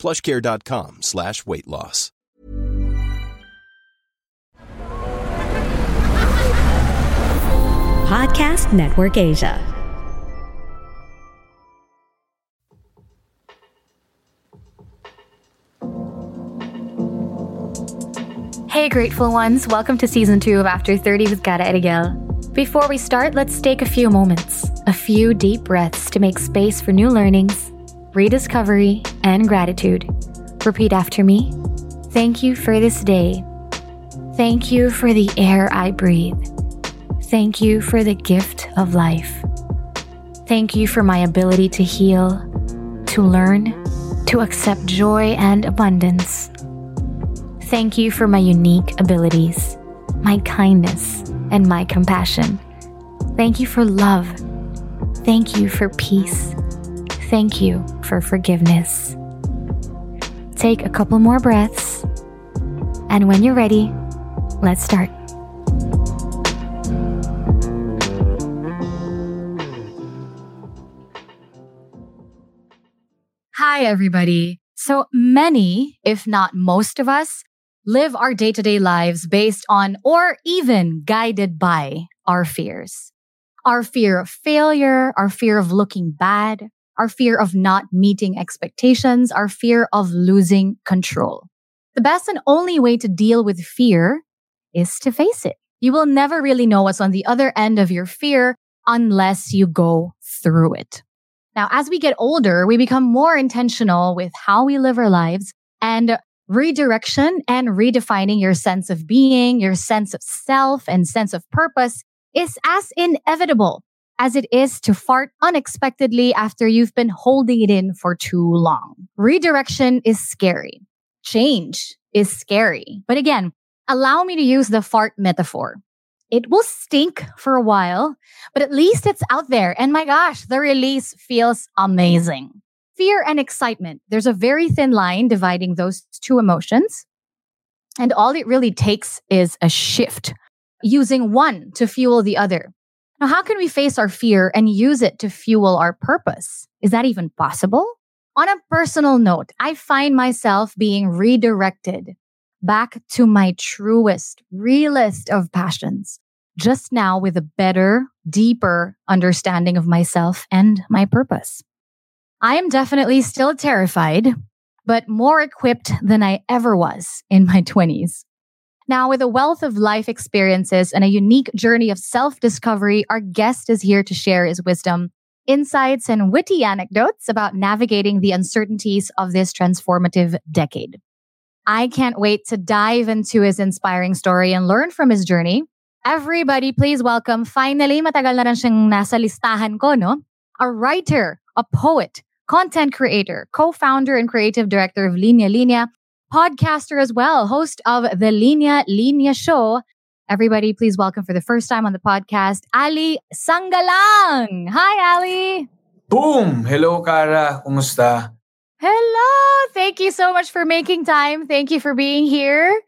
plushcare.com slash weight loss. Podcast Network Asia. Hey, grateful ones. Welcome to season two of After 30 with Cara Erigel. Before we start, let's take a few moments, a few deep breaths to make space for new learnings, rediscovery, and gratitude. Repeat after me. Thank you for this day. Thank you for the air I breathe. Thank you for the gift of life. Thank you for my ability to heal, to learn, to accept joy and abundance. Thank you for my unique abilities, my kindness, and my compassion. Thank you for love. Thank you for peace. Thank you for forgiveness. Take a couple more breaths, and when you're ready, let's start. Hi, everybody. So many, if not most of us, live our day to day lives based on or even guided by our fears. Our fear of failure, our fear of looking bad, our fear of not meeting expectations, our fear of losing control. The best and only way to deal with fear is to face it. You will never really know what's on the other end of your fear unless you go through it. Now, as we get older, we become more intentional with how we live our lives and redirection and redefining your sense of being, your sense of self and sense of purpose is as inevitable as it is to fart unexpectedly after you've been holding it in for too long. Redirection is scary. Change is scary. But again, allow me to use the fart metaphor. It will stink for a while, but at least it's out there. And my gosh, the release feels amazing. Fear and excitement. There's a very thin line dividing those two emotions. And all it really takes is a shift, using one to fuel the other. Now, how can we face our fear and use it to fuel our purpose? Is that even possible? On a personal note, I find myself being redirected back to my truest, realest of passions, just now with a better, deeper understanding of myself and my purpose. I am definitely still terrified, but more equipped than I ever was in my 20s. Now, with a wealth of life experiences and a unique journey of self discovery, our guest is here to share his wisdom, insights, and witty anecdotes about navigating the uncertainties of this transformative decade. I can't wait to dive into his inspiring story and learn from his journey. Everybody, please welcome, finally, matagal na rin siyang nasa listahan ko, no? A writer, a poet, content creator, co-founder and creative director of Linya Linya, podcaster as well, host of the Linya Linya Show. Everybody, please welcome for the first time on the podcast, Ali Sangalang. Hi, Ali. Boom! Hello, Cara. Kumusta? Hello! Thank you so much for making time. Thank you for being here.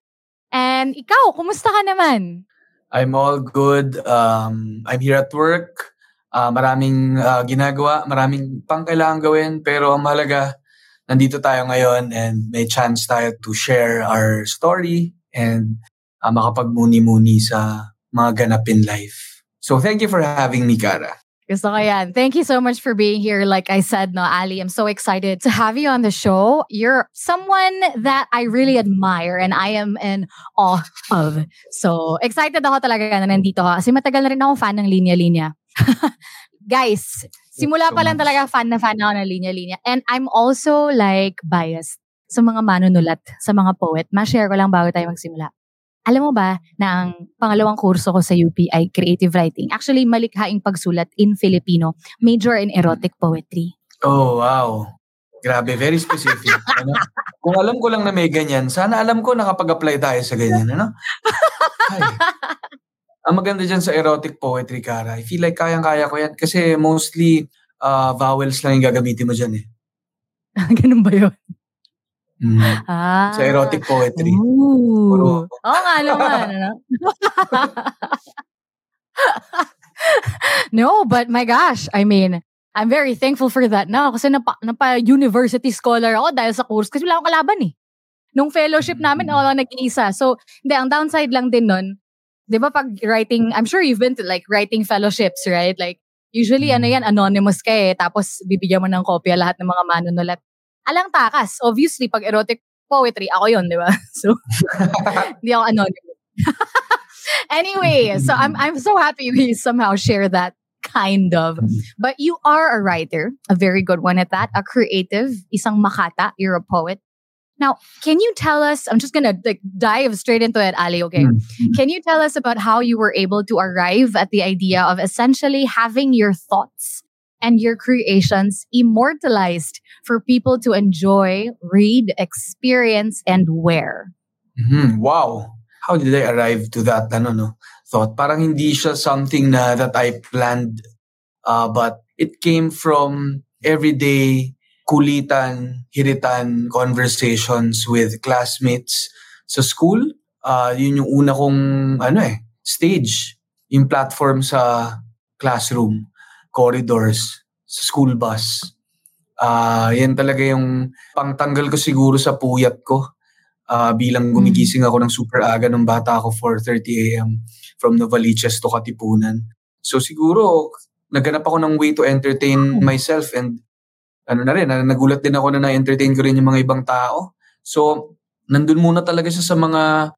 And ikaw, kumusta ka naman? I'm all good. Um, I'm here at work. Uh, maraming uh, ginagawa, maraming pang kailangan gawin. Pero ang mahalaga, nandito tayo ngayon and may chance tayo to share our story and uh, makapagmuni-muni sa mga ganap in life. So thank you for having me, Cara. Gusto ko yan. Thank you so much for being here. Like I said, no, Ali, I'm so excited to have you on the show. You're someone that I really admire and I am in awe of. So, excited ako talaga na nandito ka. Kasi matagal na rin ako fan ng Linya Linya. Guys, simula pa lang talaga fan na fan ako ng Linya Linya. And I'm also like biased sa mga manunulat, sa mga poet. Ma-share ko lang bago tayo magsimula. Alam mo ba na ang pangalawang kurso ko sa UP ay creative writing? Actually, malikhaing pagsulat in Filipino, major in erotic poetry. Oh, wow. Grabe, very specific. ano? Kung alam ko lang na may ganyan, sana alam ko nakapag-apply tayo sa ganyan. Ano? Ay. Ang maganda dyan sa erotic poetry, Kara, I feel like kayang-kaya ko yan kasi mostly uh, vowels lang yung gagamitin mo dyan eh. Ganun ba yun? Mm. Ah. Sa erotic poetry. Ooh. Puro, Oo nga naman. ano? no, but my gosh, I mean, I'm very thankful for that now kasi napa, napa-university scholar ako dahil sa course kasi wala akong kalaban eh. Nung fellowship namin, ako lang nag-iisa. So, hindi, ang downside lang din nun, di ba pag writing, I'm sure you've been to like writing fellowships, right? Like, usually ano yan, anonymous ka eh, tapos bibigyan mo ng kopya lahat ng mga manunulat. Alang takas. Obviously, pag erotic poetry, ako yon di ba? So, hindi ako anonymous. anyway, so I'm I'm so happy we somehow share that kind of. But you are a writer, a very good one at that, a creative, isang makata, you're a poet. Now, can you tell us, I'm just gonna like dive straight into it, Ali, okay? Mm. Can you tell us about how you were able to arrive at the idea of essentially having your thoughts and your creations immortalized for people to enjoy, read, experience, and wear? Mhm, Wow. How did I arrive to that ano, no, thought? Parang hindi siya something na that I planned, uh, but it came from everyday kulitan, hiritan conversations with classmates sa school. Uh, yun yung una kong ano eh, stage. Yung platform sa classroom, corridors, sa school bus. Ah, yan talaga yung pangtanggal ko siguro sa puyat ko ah, bilang gumigising ako ng super aga nung bata ako 4.30 a.m. from Novaliches to Katipunan. So siguro, naghanap ako ng way to entertain myself and ano na rin, na- nagulat din ako na na-entertain ko rin yung mga ibang tao. So, nandun muna talaga siya sa mga,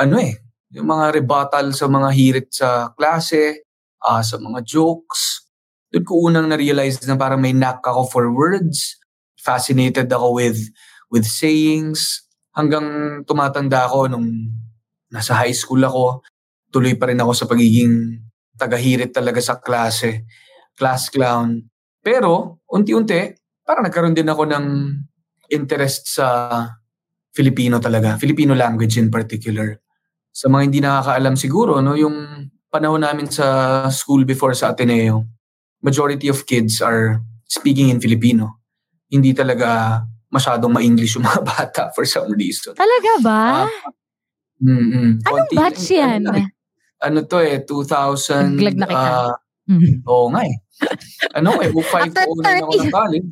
ano eh, yung mga rebuttal sa mga hirit sa klase, ah, sa mga jokes. Doon ko unang na-realize na parang may knack ako for words. Fascinated ako with with sayings. Hanggang tumatanda ako nung nasa high school ako, tuloy pa rin ako sa pagiging tagahirit talaga sa klase. Class clown. Pero, unti-unti, parang nagkaroon din ako ng interest sa Filipino talaga. Filipino language in particular. Sa mga hindi nakakaalam siguro, no, yung panahon namin sa school before sa Ateneo, majority of kids are speaking in Filipino. Hindi talaga masyadong ma-English yung mga bata for some reason. Talaga ba? Ah, mm-mm. Anong Konti- batch yan? Ano, ano to eh, 2000... Naglag na kita. ah, Mhm. Oo nga eh. Ano eh, 05 After to 09 ako ng college.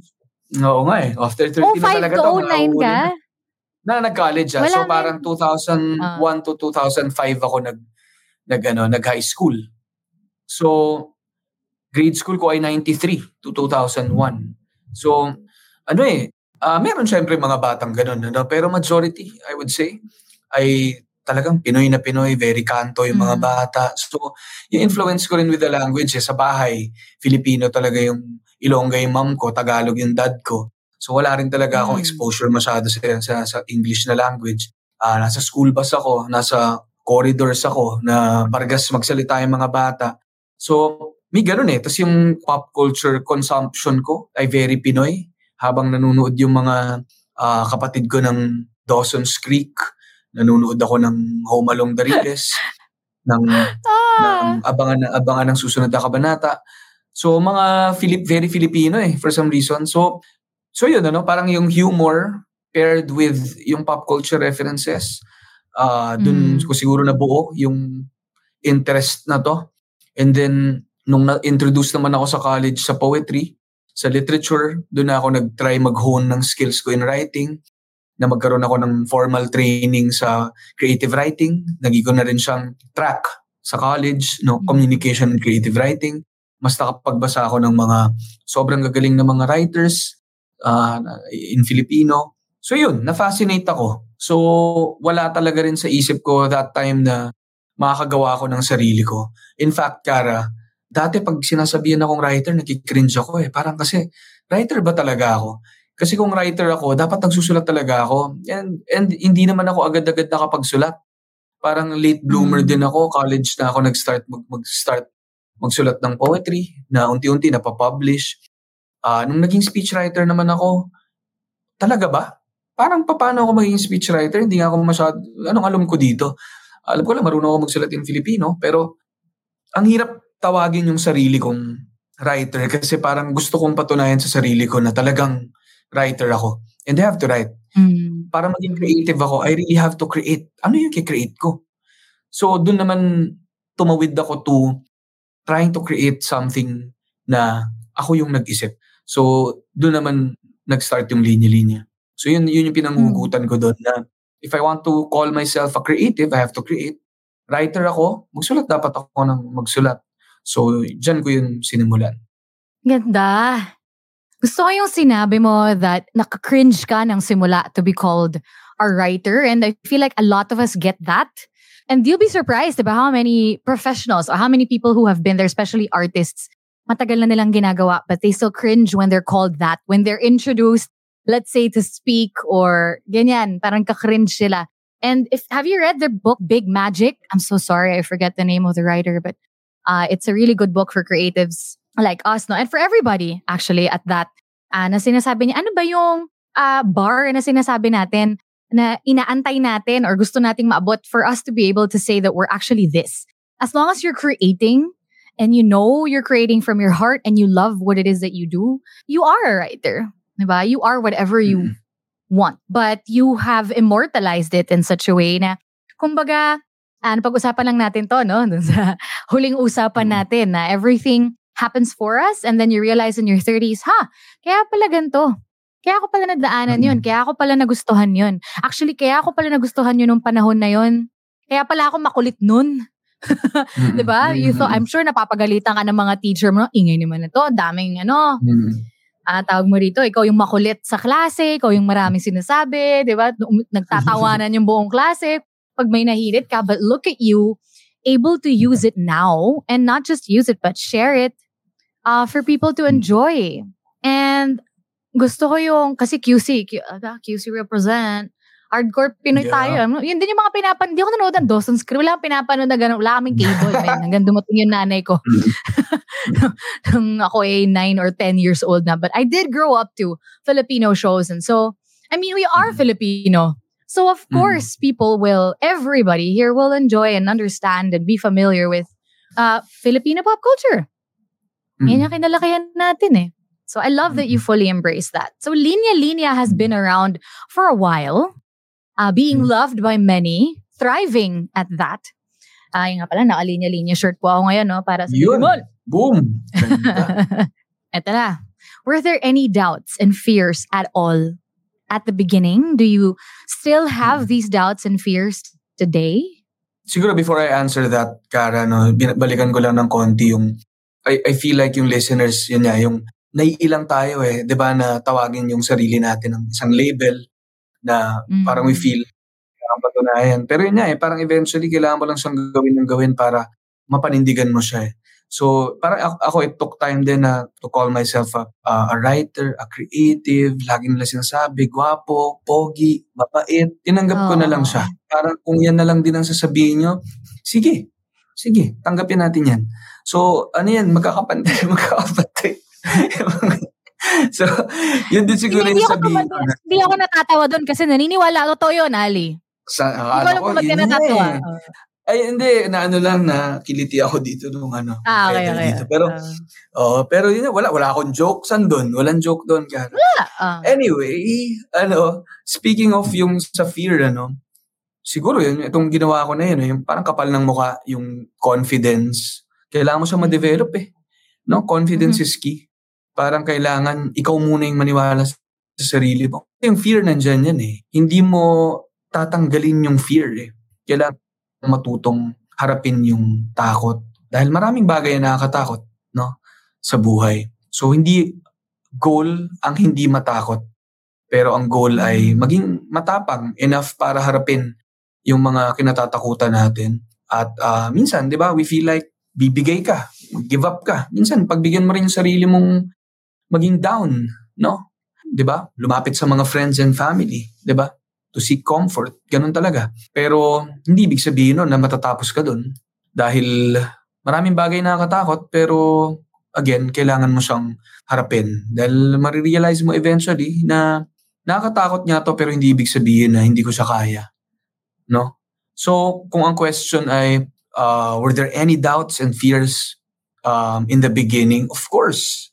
Oo nga eh. After 30 Oh, na 5 talaga to to. 09 mga ka? Na, na nag-college ah. So parang 2001 Ah. to 2005 ako nag, nag, ano, nag-high school. So, grade school ko ay 93 to 2001. So, ano eh, ah meron syempre mga batang ganun. Ano? Pero majority, I would say, ay talagang Pinoy na Pinoy, very kanto yung mga Mm. bata. So, yung influence ko rin with the language eh, sa bahay, Filipino talaga yung Ilongga yung mom ko, Tagalog yung dad ko. So, wala rin talaga akong Mm. exposure masyado sa, sa, sa English na language. Ah, nasa school bus ako, nasa corridors ako, na bargas magsalita yung mga bata. So, may ganun eh. Tapos yung pop culture consumption ko ay very Pinoy. Habang nanonood yung mga ah, kapatid ko ng Dawson's Creek, nanonood ako ng Home Along the Riles, ng, Ah. ng abangan, abangan ng susunod na kabanata. So, mga Filip, very Filipino eh, for some reason. So, so yun, ano, parang yung humor paired with yung pop culture references, ah dun Mm. ko siguro nabuo yung interest na to. And then, nung na-introduce naman ako sa college sa poetry, sa literature, doon na ako nag-try mag-hone ng skills ko in writing, na magkaroon ako ng formal training sa creative writing. Naging ko na rin siyang track sa college, no, Mm. communication and creative writing. Mas nakapagbasa ako ng mga sobrang gagaling na mga writers ah, in Filipino. So yun, na-fascinate ako. So wala talaga rin sa isip ko that time na makakagawa ako ng sarili ko. In fact, Kara, dati pag sinasabihan akong writer, nakikringe ako eh. Parang kasi, writer ba talaga ako? Kasi kung writer ako, dapat nagsusulat talaga ako. And, and hindi naman ako agad-agad nakapagsulat. Parang late bloomer Mm. din ako. College na ako nag-start mag, mag-start magsulat ng poetry na unti-unti napapublish. Ah, nung naging speechwriter naman ako, talaga ba? Parang paano ako maging speechwriter? Hindi nga ako masyado, anong alam ko dito? Alam ko lang, marunong ako magsulat in Filipino, pero ang hirap tawagin yung sarili kong writer kasi parang gusto kong patunayan sa sarili ko na talagang writer ako. And I have to write. Mm. Para maging creative ako, I really have to create. Ano yung kikreate ko? So, doon naman tumawid ako to trying to create something na ako yung nag-isip. So, doon naman nag-start yung linya-linya. So, yun, yun yung pinangugutan ko doon na if I want to call myself a creative, I have to create. Writer ako, magsulat dapat ako ng magsulat. So, dyan ko yun sinimulan. Ganda. Gusto ko yung sinabi mo that naka-cringe ka ng simula to be called a writer. And I feel like a lot of us get that. And you'll be surprised about how many professionals or how many people who have been there, especially artists, matagal na nilang ginagawa, but they still cringe when they're called that. When they're introduced, let's say, to speak or ganyan, parang ka-cringe sila. And if have you read the book Big Magic? I'm so sorry, I forget the name of the writer, but uh, it's a really good book for creatives like us, no? And for everybody, actually, at that. Uh, na sinasabi niya, ano ba yung uh, bar na sinasabi natin na inaantay natin or gusto nating maabot for us to be able to say that we're actually this. As long as you're creating and you know you're creating from your heart and you love what it is that you do, you are a writer. Diba? You are whatever you mm. want. But you have immortalized it in such a way na, kumbaga, ano, pag-usapan lang natin to, no? Dun sa huling usapan natin na everything happens for us and then you realize in your 30s, ha, kaya pala ganito. Kaya ako pala nadaanan yun. Kaya ako pala nagustuhan yun. Actually, kaya ako pala nagustuhan yun nung panahon na yun. Kaya pala ako makulit nun. mm 'Di ba? You thought I'm sure napapagalitan ka ng mga teacher mo, ingay naman ito, daming ano. Mm-hmm. Uh, tawag mo rito, ikaw yung makulit sa klase, ikaw yung maraming sinasabi, 'di ba? Nagtatawanan yung buong klase pag may nahirit ka, but look at you able to use it now and not just use it but share it uh, for people to enjoy. And gusto ko yung, kasi QC, Q, uh, QC represent, hardcore Pinoy yeah. tayo. Yun din yung mga pinapan, hindi ako nanood ng Dawson's Creek. Wala pinapanood na gano'n. Wala kaming cable. man. Hanggang dumating yung nanay ko. Nung ako ay 9 or 10 years old na. But I did grow up to Filipino shows. And so, I mean, we are mm. Filipino. So of course, mm. people will, everybody here will enjoy and understand and be familiar with uh, Filipino pop culture. Mm. Yan yung kinalakihan natin eh. So I love that you mm-hmm. fully embrace that. So Linya Linya has been around for a while, uh, being mm. loved by many, thriving at that. Ay uh, nga pala, naka-linya-linya shirt po ako ngayon, no? Para sa Yun. Boom! Ito na. Were there any doubts and fears at all at the beginning? Do you still have mm. these doubts and fears today? Siguro before I answer that, Kara, no, balikan ko lang ng konti yung I, I feel like yung listeners, yun nga, yung naiilang tayo eh, di ba, na tawagin yung sarili natin ng isang label na mm. parang we feel kailangan patunayan. Pero yun nga eh, parang eventually kailangan mo lang siyang gawin ng gawin para mapanindigan mo siya eh. So, parang ako, ako it took time din na to call myself a, uh, a writer, a creative, lagi nila sinasabi, gwapo, pogi, mabait. Tinanggap oh. ko na lang siya. Parang kung yan na lang din ang sasabihin nyo, sige, sige, tanggapin natin yan. So, ano yan, magkakapantay, magkakapantay. so, yun din siguro hindi, yung sabihin ko. Hindi ako natatawa doon kasi naniniwala ko to yun, Ali. Sa, akala ko, yun natatawa. Eh. Ay, hindi. Na ano lang, na kiliti ako dito nung ano. Ah, okay, okay. Dito. Pero, uh, oh, pero yun, wala, wala akong joke san doon. Walang joke doon, Kara. Wala. Uh. Anyway, ano, speaking of yung sa fear, ano, siguro yun, itong ginawa ko na yun, yung parang kapal ng mukha, yung confidence. Kailangan mo siya ma-develop eh. No? Confidence mm-hmm. is key. Parang kailangan ikaw muna yung maniwala sa sarili mo. Yung fear nandyan yan eh. Hindi mo tatanggalin yung fear eh. Kailangan matutong harapin yung takot. Dahil maraming bagay na nakakatakot no? sa buhay. So hindi goal ang hindi matakot. Pero ang goal ay maging matapang enough para harapin yung mga kinatatakutan natin. At uh, minsan, di ba, we feel like bibigay ka, give up ka. Minsan, pagbigyan mo rin yung sarili mong maging down, no? Di ba? Lumapit sa mga friends and family, di ba? To seek comfort. Ganun talaga. Pero hindi ibig sabihin nun na matatapos ka dun. Dahil maraming bagay na nakakatakot, pero again, kailangan mo siyang harapin. Dahil marirealize mo eventually na nakakatakot nga to pero hindi ibig sabihin na hindi ko siya kaya. No? So, kung ang question ay, uh, were there any doubts and fears um, in the beginning? Of course.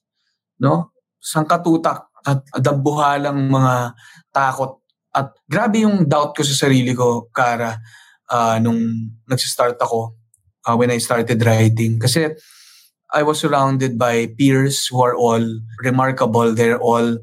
No? Sangkatutak at dabuhalang mga takot. At grabe yung doubt ko sa sarili ko, Kara, uh, nung nagsistart ako, uh, when I started writing. Kasi I was surrounded by peers who are all remarkable. They're all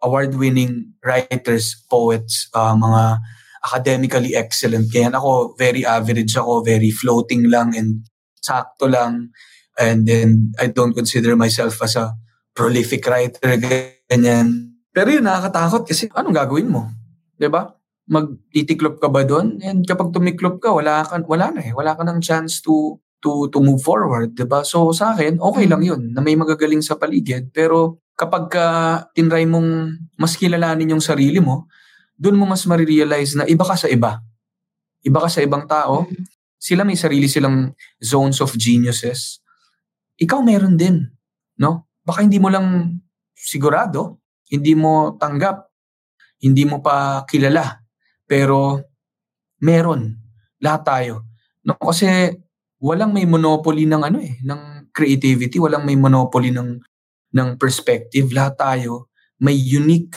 award-winning writers, poets, uh, mga academically excellent. Kaya ako, very average ako, very floating lang and sakto lang. And then, I don't consider myself as a prolific writer, ganyan. Pero yun, nakakatakot kasi anong gagawin mo? ba? Diba? Magtitiklop ka ba doon? And kapag tumiklop ka, wala, ka, wala na eh. Wala ka ng chance to to to move forward, 'di ba? So sa akin, okay lang 'yun na may magagaling sa paligid, pero kapag ka tinry mong mas kilalanin yung sarili mo, doon mo mas marirealize na iba ka sa iba. Iba ka sa ibang tao. Mm-hmm. Sila may sarili silang zones of geniuses. Ikaw meron din, no? Baka hindi mo lang sigurado, hindi mo tanggap, hindi mo pa kilala, pero meron. Lahat tayo. No, kasi walang may monopoly ng ano eh, ng creativity, walang may monopoly ng ng perspective. Lahat tayo may unique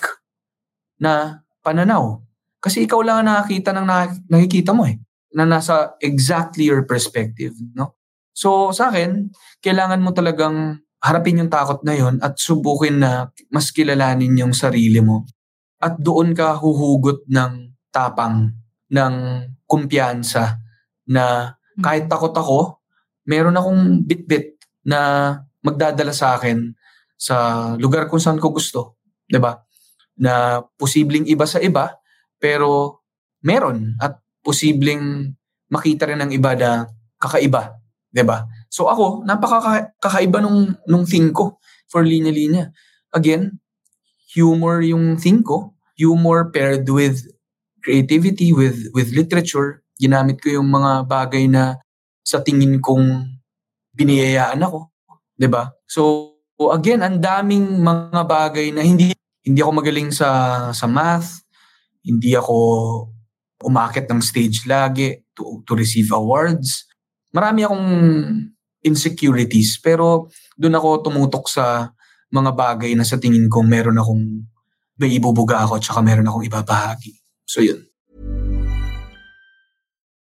na pananaw. Kasi ikaw lang ang nakakita ng nakikita mo eh, na nasa exactly your perspective, no? So sa akin, kailangan mo talagang harapin yung takot na yon at subukin na mas kilalanin yung sarili mo. At doon ka huhugot ng tapang, ng kumpiyansa na kahit mm. takot ako, meron akong bit-bit na magdadala sa akin sa lugar kung saan ko gusto. 'di ba? Na posibleng iba sa iba, pero meron at posibleng makita rin ng iba na kakaiba, 'di ba? So ako, napakakaiba nung nung thing ko for Linya Linya. Again, humor yung thing ko, humor paired with creativity, with with literature. Ginamit ko yung mga bagay na sa tingin kong biniyayaan ako, 'di ba? So again, ang daming mga bagay na hindi hindi ako magaling sa sa math, hindi ako umakit ng stage lagi to, to receive awards. Marami akong insecurities pero doon ako tumutok sa mga bagay na sa tingin ko meron akong may ibubuga ako at saka meron akong ibabahagi. So yun.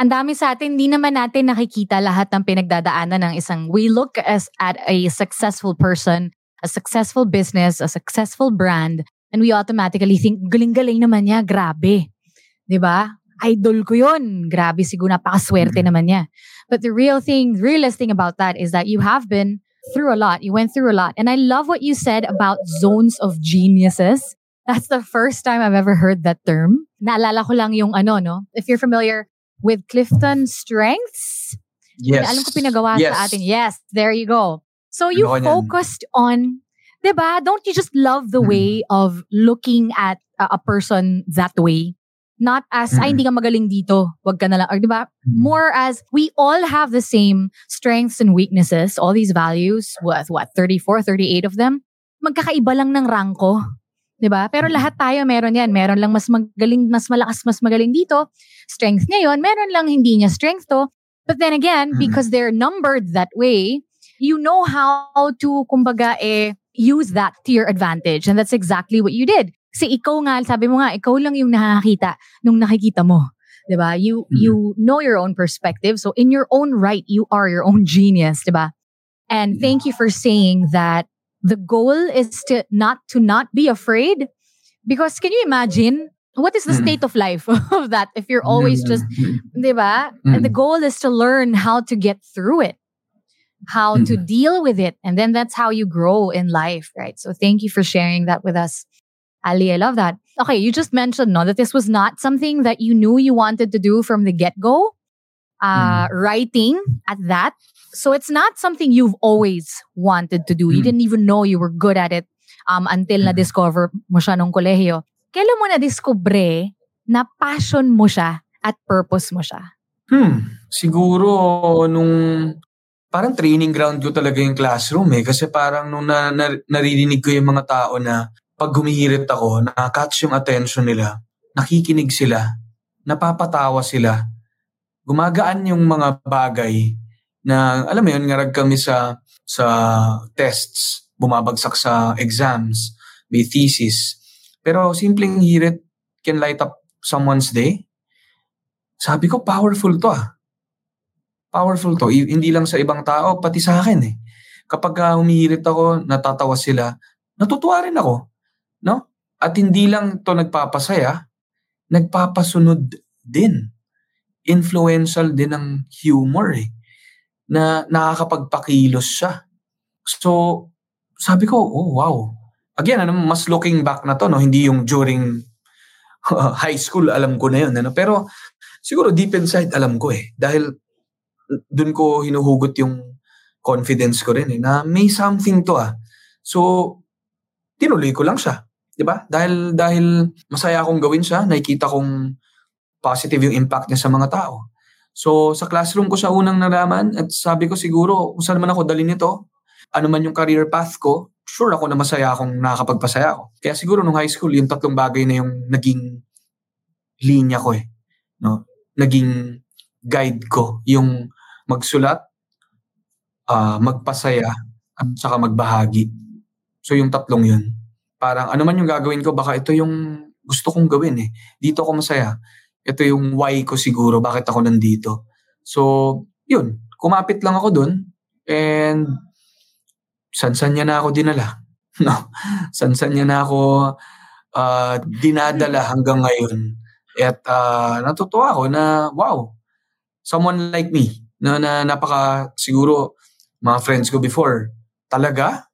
ang dami sa atin, hindi naman natin nakikita lahat ng pinagdadaanan ng isang, we look as at a successful person, a successful business, a successful brand, and we automatically think, galing-galing naman niya, grabe. ba? Diba? Idol ko yun. Grabe, siguro napakaswerte mm-hmm. naman niya. But the real thing, the realest thing about that is that you have been through a lot. You went through a lot. And I love what you said about zones of geniuses. That's the first time I've ever heard that term. Naalala ko lang yung ano, no? If you're familiar, with Clifton Strengths. Yes. Alam ko pinagawa yes. sa atin. Yes, there you go. So you focused on, diba? Don't you just love the mm. way of looking at a, a person that way? Not as, mm. ay, hindi ka magaling dito. Wag ka na lang. Or, diba? Mm. More as, we all have the same strengths and weaknesses. All these values, what, what 34, 38 of them. Magkakaiba lang ng ranko. 'Di ba? Pero lahat tayo meron 'yan. Meron lang mas magaling, mas malakas, mas magaling dito. Strength niya 'yon. Meron lang hindi niya strength to. But then again, mm-hmm. because they're numbered that way, you know how to, kumbaga, eh, use that to your advantage. And that's exactly what you did. Kasi ikaw nga, sabi mo nga, ikaw lang yung nakakita nung nakikita mo. Diba? You, Mhm. you know your own perspective. So in your own right, you are your own genius. Diba? And thank you for saying that the goal is to not to not be afraid. Because can you imagine what is the Mm. state of life of that if you're always just Diba? And the Mm. goal is to learn how to get through it, how to Mm. deal with it. And then that's how you grow in life, right? So thank you for sharing that with us. Ali, I love that. Okay, you just mentioned no that this was not something that you knew you wanted to do from the get-go. Uh, writing at that. So it's not something you've always wanted to do. You Mm. didn't even know you were good at it um, until Mm. na-discover mo siya nung kolehiyo. Kailan mo na-discover na passion mo siya at purpose mo siya? Hmm, siguro nung parang training ground ko talaga yung classroom eh. Kasi parang nung na, na, naririnig ko yung mga tao na pag humihirit ako, nakakatch yung attention nila, nakikinig sila, napapatawa sila, gumagaan yung mga bagay na, alam mo yun, ngarag kami sa, sa tests, bumabagsak sa exams, may thesis. Pero simpleng hirit can light up someone's day. Sabi ko, powerful to ah. Powerful to. I- hindi lang sa ibang tao, pati sa akin eh. Kapag uh, humihirit ako, natatawa sila, natutuwa rin ako. No? At hindi lang to nagpapasaya, nagpapasunod din. Influential din ng humor eh. Na nakakapagpakilos siya. So, sabi ko, oh wow. Again, ano, mas looking back na to, no? hindi yung during uh, high school, alam ko na yun. Ano? Pero siguro deep inside, alam ko eh. Dahil dun ko hinuhugot yung confidence ko rin eh, na may something to ah. So, tinuloy ko lang siya. 'di ba? Dahil dahil masaya akong gawin siya, nakikita kong positive yung impact niya sa mga tao. So, sa classroom ko sa unang nalaman at sabi ko siguro kung saan man ako dalhin nito, ano man yung career path ko, sure ako na masaya akong nakakapagpasaya ako. Kaya siguro nung high school, yung tatlong bagay na yung naging linya ko eh. No? Naging guide ko. Yung magsulat, ah, magpasaya, at saka magbahagi. So yung tatlong yun. Parang ano man yung gagawin ko, baka ito yung gusto kong gawin eh. Dito ako masaya. Ito yung why ko siguro, bakit ako nandito. So, yun. Kumapit lang ako dun. And sansan niya na ako dinala. No? Sansan niya na ako ah, dinadala hanggang ngayon. At ah, natutuwa ako na, wow, someone like me, na, na napaka, siguro, mga friends ko before, talaga?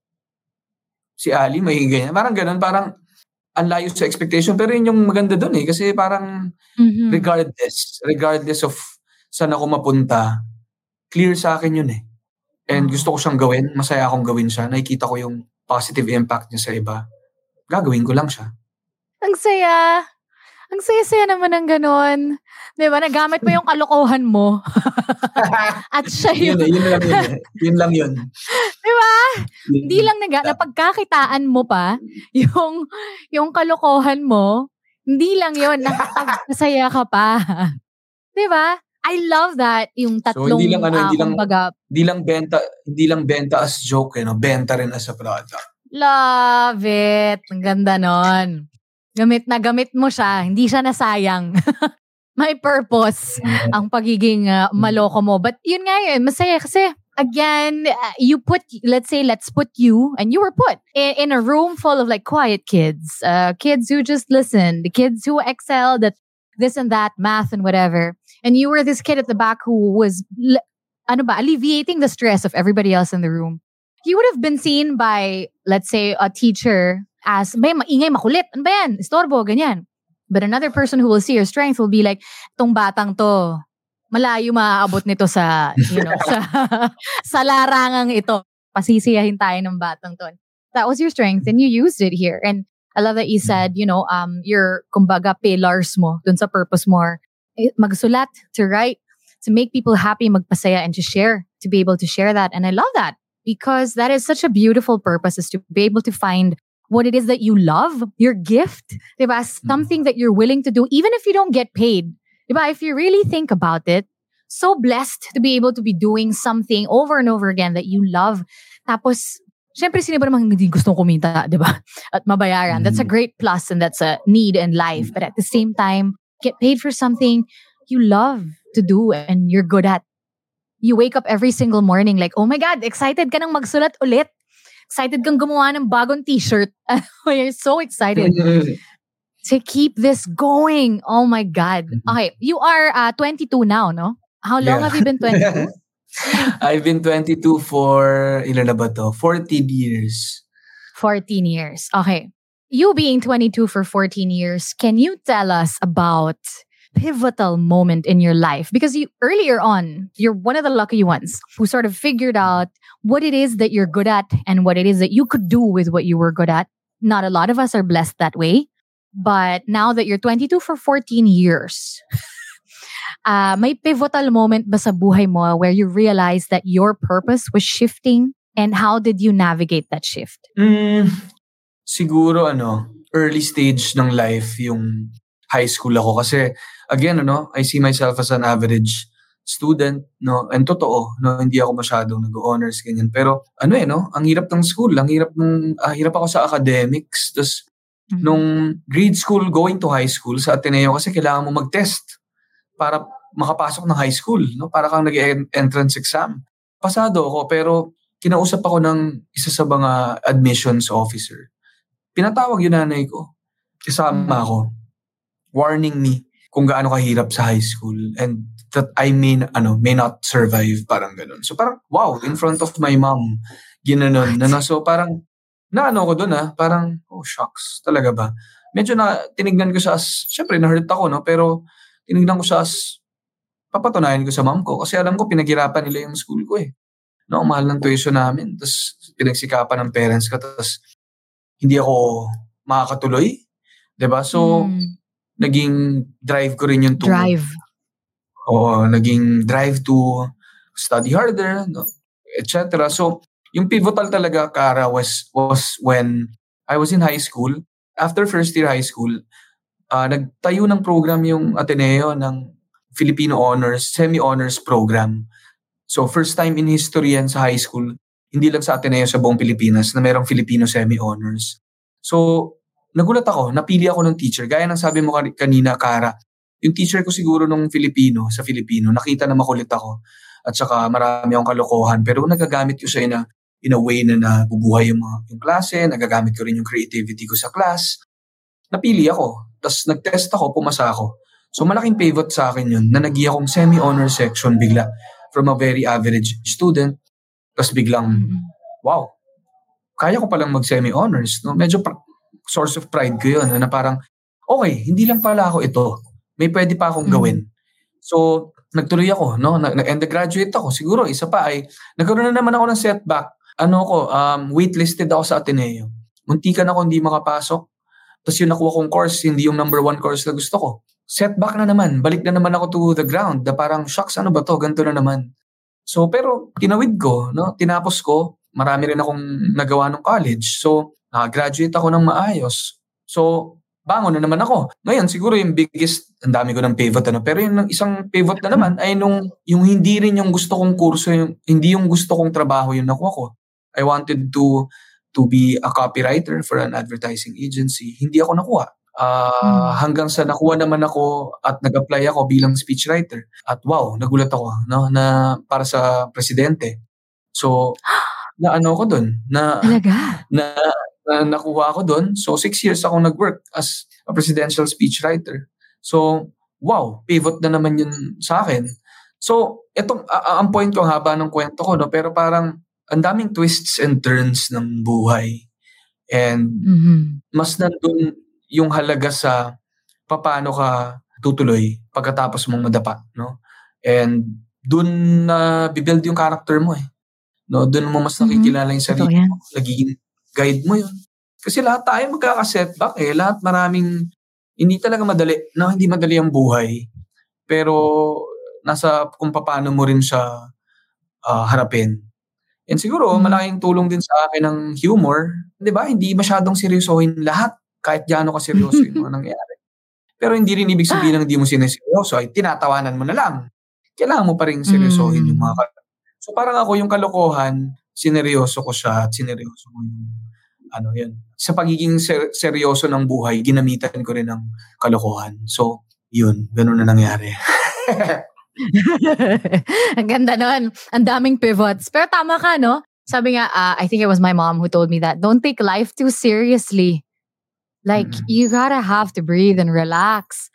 Si Ali, may ganyan. Parang ganun, parang ang layo sa expectation. Pero yun yung maganda doon eh. Kasi parang Mhm. regardless, regardless of saan ako mapunta, clear sa akin yun eh. And gusto ko siyang gawin, masaya akong gawin siya. Nakikita ko yung positive impact niya sa iba. Gagawin ko lang siya. Ang saya. Ang saya-saya naman ng ganon. Di ba? Nagamit mo yung kalokohan mo. At siya yun, yung... eh, yun lang yun. eh. Yun lang yun. Ba? Yun- Hindi lang naga, napagkakitaan mo pa yung, yung kalokohan mo. Hindi lang yun. Nakapagpasaya ka pa. Di ba? I love that yung tatlong, hindi lang ano, ah, hindi lang- kumbaga, Hindi lang benta, hindi lang benta as joke, eh, no? benta rin as a product. Love it. Ang ganda nun. Gamit na gamit mo siya. Hindi siya nasayang. May purpose ang pagiging uh, maloko mo. But yun nga yun, masaya kasi again, uh, you put, let's say, let's put you, and you were put in, in a room full of like quiet kids, uh, kids who just listen, the kids who excelled at this and that, math and whatever. And you were this kid at the back who was, ano ba, alleviating the stress of everybody else in the room. You would have been seen by, let's say, a teacher as, may maingay, makulit. Ano ba yan? Istorbo, ganyan. But another person who will see your strength will be like, tong batang to, malayo maaabot nito sa, you know, sa, sa larangang ito. Pasisiyahin tayo ng batang to. That was your strength and you used it here. And I love that you said, you know, um, your, kumbaga, pillars mo, dun sa purpose mo, eh, magsulat, to write, to make people happy, magpasaya, and to share, to be able to share that. And I love that because that is such a beautiful purpose is to be able to find what it is that you love, your gift, diba? something that you're willing to do, even if you don't get paid. Diba? If you really think about it, so blessed to be able to be doing something over and over again that you love. Tapos, syempre, sino ba namang hindi gustong kumita, di ba? At mabayaran. That's a Mm. great plus and that's a need in life. But at the same time, get paid for something you love to do and you're good at. You wake up every single morning like, oh my God, excited ka nang magsulat ulit. Excited kang gumawa ng bagong t-shirt. you're so excited to keep this going. Oh my God. Mhm. Okay, you are uh, 22 now, no? How long Yeah. have you been 22? I've been 22 for, ilan na ba to? 14 years. 14 years. Okay. You being 22 for 14 years, can you tell us about pivotal moment in your life? Because you earlier on, you're one of the lucky ones who sort of figured out what it is that you're good at and what it is that you could do with what you were good at. Not a lot of us are blessed that way. But now that you're 22 for 14 years, uh, may pivotal moment ba sa buhay mo where you realized that your purpose was shifting? And how did you navigate that shift? Mm, siguro ano, early stage ng life yung high school ako. Kasi again ano, I see myself as an average student no? And totoo no? Hindi ako masyadong nag-honors ganyan. Pero ano eh no? Ang hirap ng school ang hirap ng ah, hirap ako sa academics. Tapos Mhm. nung grade school going to high school sa Ateneo kasi kailangan mo mag-test para makapasok ng high school no para kang nag-entrance exam pasado ako pero kinausap ako ng isa sa mga admissions officer. Pinatawag yung nanay ko. Kasama Mm. ako. Warning me kung gaano kahirap sa high school and that I may, ano, may not survive. Parang ganun. So parang, wow, in front of my mom. Ginanon. Ano, so parang, naano ko dun ah. Parang, oh shucks, talaga ba? Medyo na, tinignan ko siya as, syempre na-hurt ako, no? Pero, tinignan ko siya as, papatunayan ko sa mom ko. Kasi alam ko, pinaghirapan nila yung school ko eh no, mahal ng tuition namin. Tapos, pinagsikapan ng parents ko. Tapos, hindi ako makakatuloy. ba So, Mm, naging drive ko rin yung to, drive. Oo, naging drive to study harder, no, etc. So, yung pivotal talaga, Kara, was, was when I was in high school. After first year high school, ah nagtayo ng program yung Ateneo ng Filipino Honors, Semi-Honors Program. So, first time in history yan sa high school, hindi lang sa Ateneo sa buong Pilipinas na merong Filipino Semi-Honors. So, nagulat ako, napili ako ng teacher. Gaya ng sabi mo kan- kanina, Kara, yung teacher ko siguro nung Filipino, sa Filipino, nakita na makulit ako at saka marami akong kalokohan. Pero nagagamit ko siya in a, in a way na nabubuhay yung, mga, yung klase, nagagamit ko rin yung creativity ko sa class. Napili ako. Tapos nag-test ako, pumasa ako. So malaking pivot sa akin yun na nag akong semi-honor section bigla from a very average student. Tapos biglang, wow, kaya ko palang mag-semi-honors. No? Medyo pr- source of pride ko yun. Na parang, okay, hindi lang pala ako ito. May pwede pa akong Mhm. gawin. So, nagtuloy ako, no? Nag- and graduate ako. Siguro, isa pa ay, nagkaroon na naman ako ng setback. Ano ko, um, waitlisted ako sa Ateneo. Muntikan ako hindi makapasok. Tapos yung nakuha kong course, hindi yung number one course na gusto ko. Setback na naman. Balik na naman ako to the ground. Na parang, shucks, ano ba to? Ganito na naman. So, pero tinawid ko, no? Tinapos ko. Marami rin akong nagawa ng college. So, nakagraduate ako ng maayos. So, bangon na naman ako. Ngayon, siguro yung biggest, ang dami ko ng pivot, ano? Pero yung isang pivot na naman ay nung, yung hindi rin yung gusto kong kurso, yung, hindi yung gusto kong trabaho yung nakuha ko. I wanted to to be a copywriter for an advertising agency. Hindi ako nakuha. Ah, hanggang sa nakuha naman ako at nag-apply ako bilang speechwriter. At wow, nagulat ako no na para sa presidente. So, na ano ko doon, na Talaga? na, na nakuha ako doon. So, six years ako nag-work as a presidential speechwriter. So, wow, pivot na naman yun sa akin. So, itong, a- ang point ko, haba ng kwento ko, no? pero parang, ang daming twists and turns ng buhay. And Mhm. mas nandun yung halaga sa paano ka tutuloy pagkatapos mong madapa, no? And dun na bibuild yung character mo eh. No, dun mo mas Mhm. nakikilala yung sarili yan. mo, nagiging guide mo yun. Kasi lahat tayo magkaka-setback eh. Lahat maraming, hindi talaga madali, no? Hindi madali ang buhay. Pero nasa kung paano mo rin siya ah, harapin. And siguro, Mhm. malaking tulong din sa akin ng humor. Di ba? Hindi masyadong seryosohin lahat. Kahit gaano ka seryoso yung mga nangyayari. Pero hindi rin ibig sabihin ng hindi mo sineseryoso ay tinatawanan mo na lang. kailangan mo pa rin seryosohin mm. yung mga So parang ako yung kalokohan, sineryoso ko siya at sineryoso ko yung ano yun. Sa pagiging ser- seryoso ng buhay, ginamitan ko rin ng kalokohan. So, yun, ganun na nangyari. Ang ganda nun. Ang daming pivots. Pero tama ka, no? Sabi nga, uh, I think it was my mom who told me that, don't take life too seriously. Like, mm-hmm. you gotta have to breathe and relax.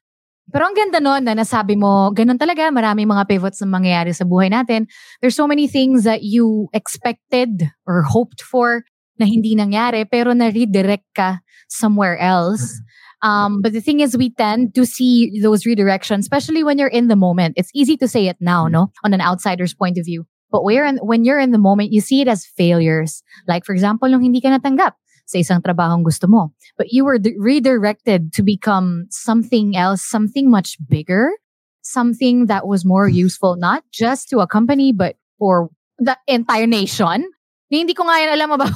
Pero ang ganda nun na nasabi mo, ganun talaga, maraming mga pivots na mangyayari sa buhay natin. There's so many things that you expected or hoped for na hindi nangyari, pero na-redirect ka somewhere else. Mm-hmm. Um, but the thing is, we tend to see those redirections, especially when you're in the moment. It's easy to say it now, no, on an outsider's point of view. But in, when you're in the moment, you see it as failures. Like, for example, nung hindi ka natanggap sa isang trabahong gusto mo. But you were d- redirected to become something else, something much bigger, something that was more useful, not just to a company, but for the entire nation. Eh, hindi ko nga yan alam ba.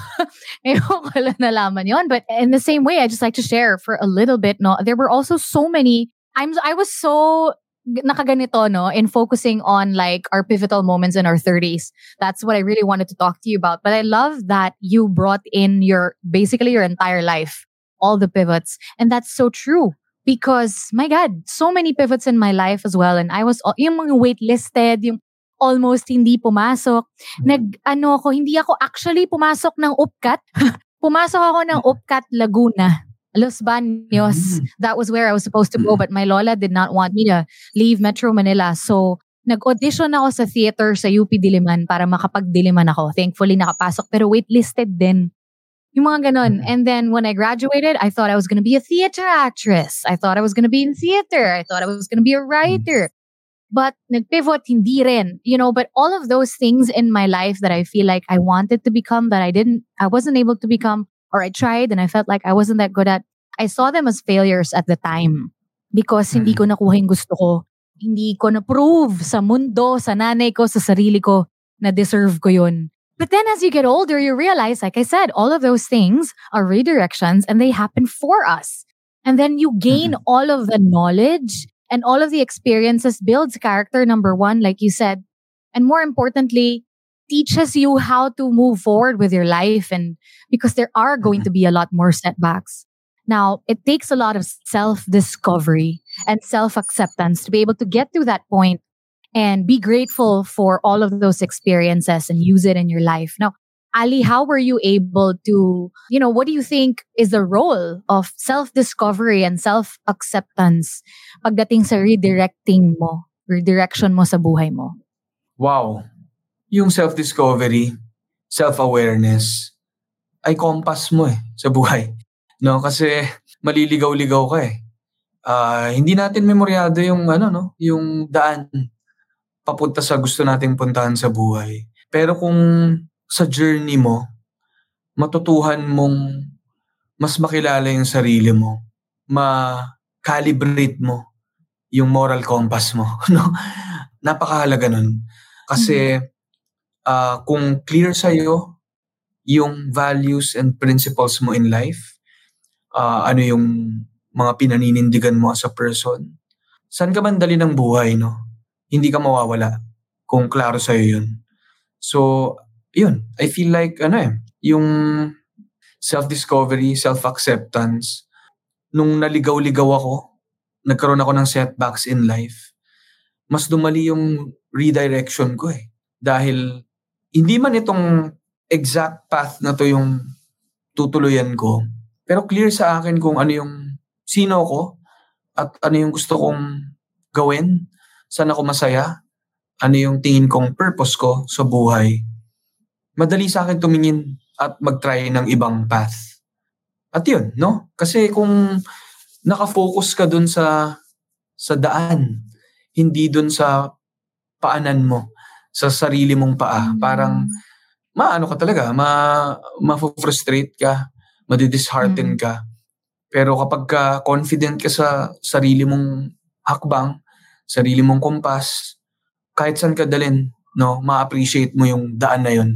Ngayon ko lang nalaman yon. But in the same way, I just like to share for a little bit, no? There were also so many, I'm, I was so nakaganito, no? In focusing on like our pivotal moments in our 30s. That's what I really wanted to talk to you about. But I love that you brought in your, basically your entire life, all the pivots. And that's so true because my God, so many pivots in my life as well. And I was, yung mga waitlisted, yung almost hindi pumasok. Mm-hmm. Nag, ano ako, hindi ako actually pumasok ng UPCAT. pumasok ako ng mm-hmm. UPCAT Laguna. Los Baños. Mm-hmm. That was where I was supposed to go, but my lola did not want me to leave Metro Manila. So, nag-audition ako sa theater sa UP Diliman para makapag-Diliman ako. Thankfully, nakapasok. Pero waitlisted din. Yung mga ganon. And then when I graduated, I thought I was to be a theater actress. I thought I was to be in theater. I thought I was to be a writer. But nagpivot, hindi rin. You know, but all of those things in my life that I feel like I wanted to become, that I didn't, I wasn't able to become, or I tried and I felt like I wasn't that good at, I saw them as failures at the time. Because hindi ko mm. nakuha yung gusto ko. Hindi ko na-prove sa mundo, sa nanay ko, sa sarili ko, na deserve ko yun. But then as you get older, you realize, like I said, all of those things are redirections and they happen for us. And then you gain mm-hmm. all of the knowledge and all of the experiences builds character, number one, like you said. And more importantly, teaches you how to move forward with your life. And because there are going mm-hmm. to be a lot more setbacks. Now, it takes a lot of self discovery and self acceptance to be able to get to that point and be grateful for all of those experiences and use it in your life. Now, Ali, how were you able to, you know, what do you think is the role of self-discovery and self-acceptance pagdating sa redirecting mo, redirection mo sa buhay mo? Wow. Yung self-discovery, self-awareness, ay compass mo eh sa buhay. No, kasi maliligaw-ligaw ka eh. Uh, hindi natin memoryado yung ano no, yung daan papunta sa gusto nating puntahan sa buhay. Pero kung sa journey mo, matutuhan mong mas makilala yung sarili mo, ma-calibrate mo yung moral compass mo. No? Napakahalaga nun. Kasi uh, kung clear sa'yo yung values and principles mo in life, uh, ano yung mga pinaninindigan mo as a person, saan ka man dali ng buhay, no? Hindi ka mawawala kung klaro sa'yo yun. So, yun, I feel like, ano eh, yung self-discovery, self-acceptance, nung naligaw-ligaw ako, nagkaroon ako ng setbacks in life, mas dumali yung redirection ko eh. Dahil hindi man itong exact path na to yung tutuluyan ko, pero clear sa akin kung ano yung sino ko at ano yung gusto kong gawin, saan ako masaya, ano yung tingin kong purpose ko sa buhay madali sa akin tumingin at mag-try ng ibang path. At yun, no? Kasi kung nakafocus ka dun sa sa daan, hindi dun sa paanan mo, sa sarili mong paa, mm. parang maano ka talaga, ma ma-frustrate ka, madidishearten mm. ka. Pero kapag ka confident ka sa sarili mong hakbang, sarili mong kompas, kahit saan ka dalin, no, ma-appreciate mo yung daan na yun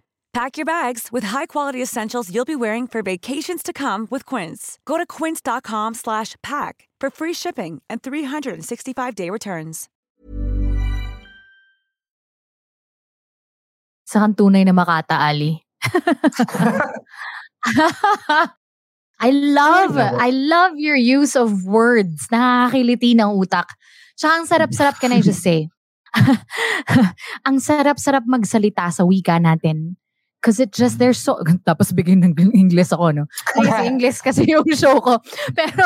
Pack your bags with high-quality essentials you'll be wearing for vacations to come with Quince. Go to quince.com slash pack for free shipping and 365-day returns. Sa kang tunay na Makata, Ali. I love, I love your use of words. Nakakiliti ng utak. Tsaka ang sarap-sarap, can I just say? ang sarap-sarap magsalita sa wika natin. Because it just, there's so, tapos bigyan ng English ako, no? Kasi English kasi yung show ko. Pero,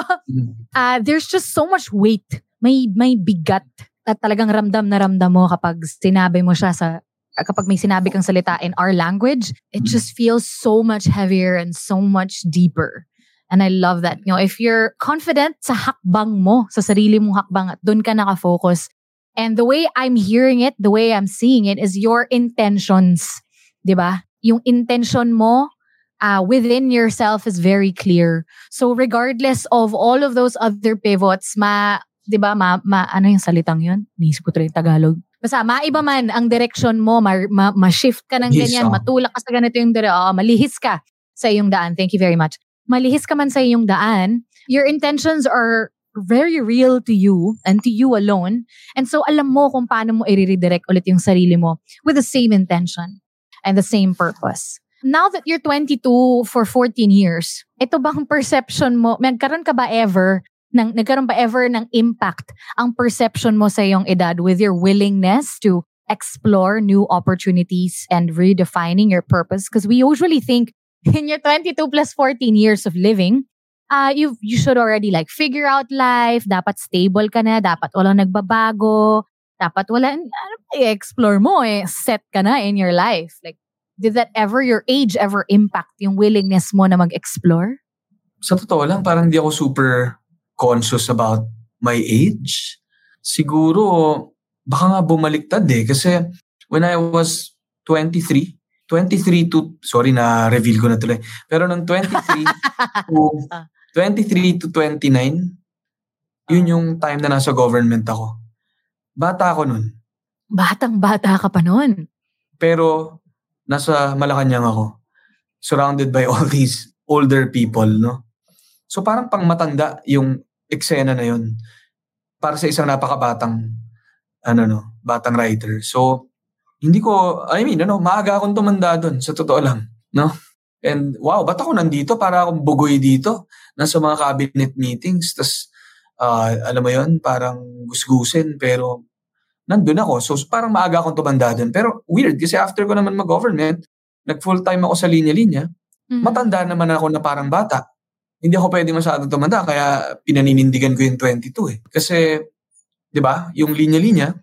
uh, there's just so much weight. May, may bigat at talagang ramdam na ramdam mo kapag sinabi mo siya sa, kapag may sinabi kang salita in our language, it just feels so much heavier and so much deeper. And I love that. You know, if you're confident sa hakbang mo, sa sarili mong hakbang at doon ka nakafocus, and the way I'm hearing it, the way I'm seeing it is your intentions. 'di ba? Yung intention mo uh, within yourself is very clear. So regardless of all of those other pivots, ma 'di ba, ma, ma ano yung salitang 'yun? Nisip ko yung Tagalog. Basta maiba man ang direction mo, ma, ma, ma-shift ka ng Yes, ganyan, oh. matulak ka sa ganito yung dire, oh, malihis ka sa iyong daan. Thank you very much. Malihis ka man sa iyong daan, your intentions are very real to you and to you alone. And so alam mo kung paano mo i-redirect ulit yung sarili mo with the same intention and the same purpose. Now that you're 22 for 14 years, ito bang perception mo, nagkaroon ka ba ever ng, nagkaroon ba ever ng impact ang perception mo sa iyong edad with your willingness to explore new opportunities and redefining your purpose? Because we usually think in your 22 plus 14 years of living, uh, you you should already like figure out life, dapat stable ka na, dapat walang nagbabago, dapat wala, ano, i-explore mo eh, set ka na in your life. Like, did that ever, your age ever impact yung willingness mo na mag-explore? Sa totoo lang, parang hindi ako super conscious about my age. Siguro, baka nga bumaliktad eh. Kasi when I was 23, 23 to, sorry na reveal ko na tuloy. Pero nung 23 to, 23 to 29, yun yung time na nasa government ako. Bata ako nun. Batang-bata ka pa nun. Pero nasa Malacanang ako. Surrounded by all these older people, no? So parang pang matanda yung eksena na yun para sa isang napakabatang ano no, batang writer. So hindi ko I mean, ano, maaga akong tumanda doon sa totoo lang, no? And wow, ba't ako nandito para akong bugoy dito? Nasa mga cabinet meetings, tas ah, alam mo yon parang gusgusin, pero nandun ako. So parang maaga akong tumanda doon. Pero weird, kasi after ko naman mag-government, nag full-time ako sa linya-linya, Mhm. matanda naman ako na parang bata. Hindi ako pwede masyadong tumanda, kaya pinaninindigan ko yung 22 eh. Kasi, di ba, yung linya-linya,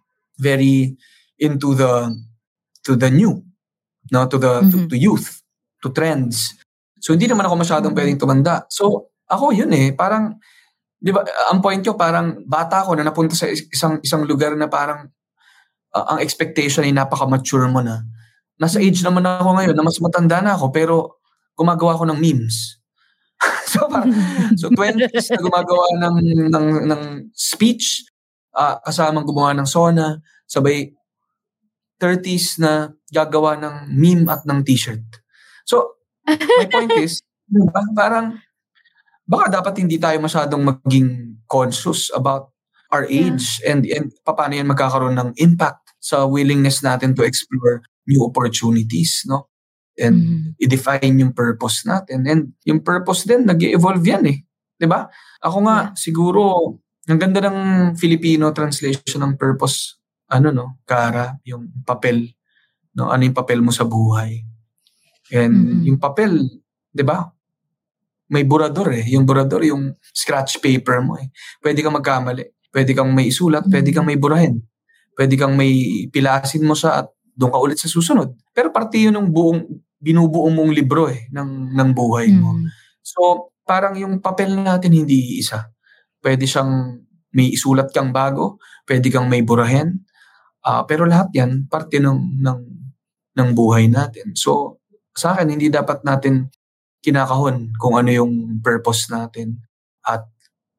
very into the to the new, no, to the to, Mhm. to youth, to trends. So hindi naman ako masyadong pwedeng tumanda. So ako yun eh, parang 'di ba, ang point ko parang bata ako na napunta sa is- isang isang lugar na parang uh, ang expectation ay napaka-mature mo na. Nasa age naman ako ngayon na mas matanda na ako pero gumagawa ako ng memes. so parang, so 20s na gumagawa ng ng ng speech ah, kasamang gumawa ng sona, sabay 30s na gagawa ng meme at ng t-shirt. So, my point is, di ba, parang, baka dapat hindi tayo masyadong maging conscious about our age and, and paano yan magkakaroon ng impact sa willingness natin to explore new opportunities, no? And Mhm. i-define yung purpose natin. And yung purpose din, nag evolve yan eh. Ba? Ako nga, siguro, ang ganda ng Filipino translation ng purpose, ano no, Kara, yung papel. No? Ano yung papel mo sa buhay. And Mhm. yung papel, di ba? May burador eh. Yung burador, yung scratch paper mo eh. Pwede kang magkamali. Pwede kang may isulat, pwede kang may burahin. Pwede kang may pilasin mo sa at doon ka ulit sa susunod. Pero parte yun ng buong, binubuo mong libro eh, ng, ng buhay mo. Mhm. So, parang yung papel natin hindi isa. Pwede siyang may isulat kang bago, pwede kang may burahin, Uh, pero lahat yan, parte ng, ng, ng buhay natin. So, sa akin, hindi dapat natin kinakahon kung ano yung purpose natin. At,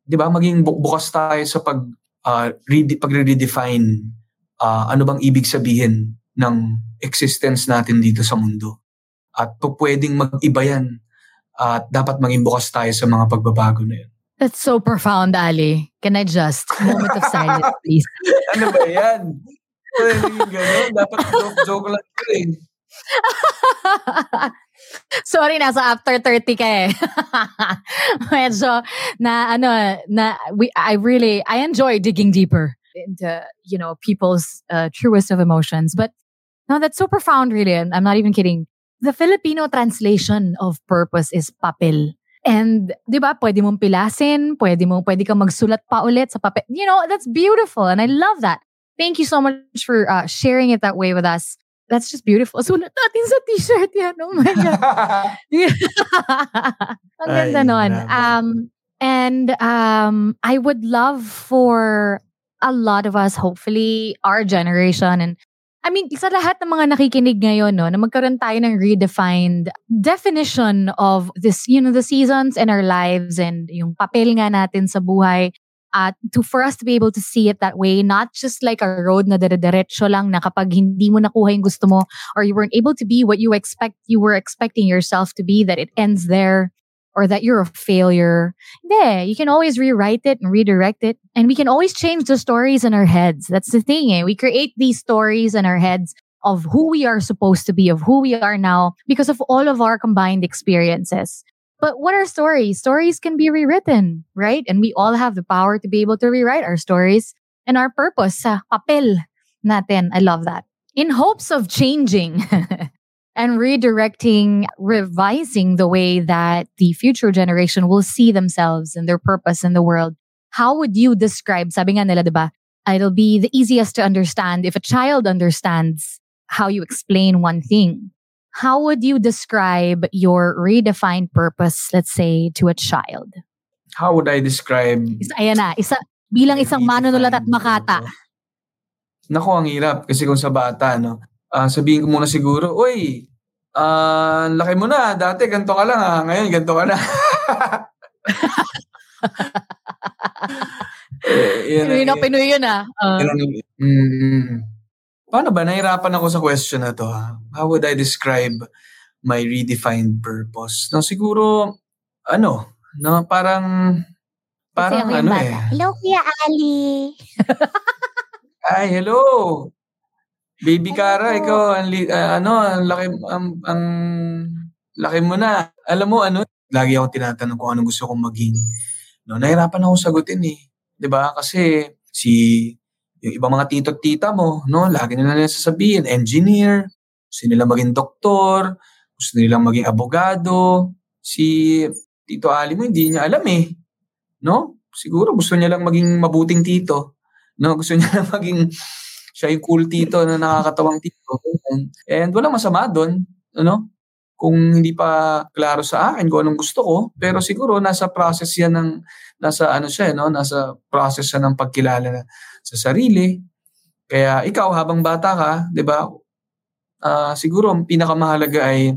di ba, maging bu- bukas tayo sa pag, uh, re- pag-redefine uh, ano bang ibig sabihin ng existence natin dito sa mundo. At pwedeng mag-iba yan. At dapat maging bukas tayo sa mga pagbabago na yun. That's so profound, Ali. Can I just, moment of silence, please? ano ba yan? Pwede gano'n. Dapat joke-joke lang ko eh. Sorry, nasa after 30 ka eh. Medyo na ano na we I really I enjoy digging deeper into you know people's uh, truest of emotions. But no, that's so profound, really. And I'm not even kidding. The Filipino translation of purpose is papel. And, di ba, pwede mong pilasin, pwede mo, pwede kang magsulat pa ulit sa papel. You know, that's beautiful. And I love that. Thank you so much for uh, sharing it that way with us. That's just beautiful. Sulat natin sa t-shirt yan. Oh my God. Ang ganda Ay, nun. Um, and um, I would love for a lot of us, hopefully our generation and I mean, sa lahat ng mga nakikinig ngayon, no, na magkaroon tayo ng redefined definition of this, you know, the seasons in our lives and yung papel nga natin sa buhay. At to, for us to be able to see it that way, not just like a road na dire-diretso lang na kapag hindi mo nakuha yung gusto mo or you weren't able to be what you expect, you were expecting yourself to be, that it ends there or that you're a failure. Hindi, you can always rewrite it and redirect it. And we can always change the stories in our heads. That's the thing. Eh? We create these stories in our heads of who we are supposed to be, of who we are now, because of all of our combined experiences. But what are stories? Stories can be rewritten, right? And we all have the power to be able to rewrite our stories and our purpose sa papel natin. I love that. In hopes of changing and redirecting, revising the way that the future generation will see themselves and their purpose in the world. How would you describe, sabi nga nila, diba, it'll be the easiest to understand if a child understands how you explain one thing. How would you describe your redefined purpose, let's say, to a child? How would I describe Isa, ayan na, isa, bilang isang manunulat at makata. Nako, ang hirap. Kasi kung sa bata, no, ah, sabihin ko muna siguro, Uy, ah, laki mo na. Dati, ganito ka lang ah. Ngayon, ganito ka na. eh, yun, Pinoy na Pinoy yun ah. Uh, yun ang- Mm. Paano ba? Nahirapan ako sa question na to. Ha? How would I describe my redefined purpose? No, siguro, ano, no, parang, parang ano bata. eh. Hello, Kuya Ali. Ay, hello. Baby Kara, ikaw, ang, li- ah, ano, ang laki, ang, ang laki mo na. Alam mo, ano, lagi ako tinatanong kung anong gusto kong maging. No, nahirapan ako sagutin eh. 'Di ba Kasi si, yung ibang mga tito at tita mo, no, lagi nila nila sasabihin, engineer, gusto nila maging doktor, gusto nila maging abogado. Si Tito Ali mo, hindi niya alam eh. No? Siguro gusto niya lang maging mabuting tito. No, gusto niya lang maging siya yung cool tito na nakakatawang tito. And, and walang masama doon, ano? Kung hindi pa klaro sa akin kung anong gusto ko, pero siguro nasa process yan ng nasa ano siya, no? Nasa process siya ng pagkilala na, sa sarili. Kaya ikaw habang bata ka, 'di ba? ah, siguro ang pinakamahalaga ay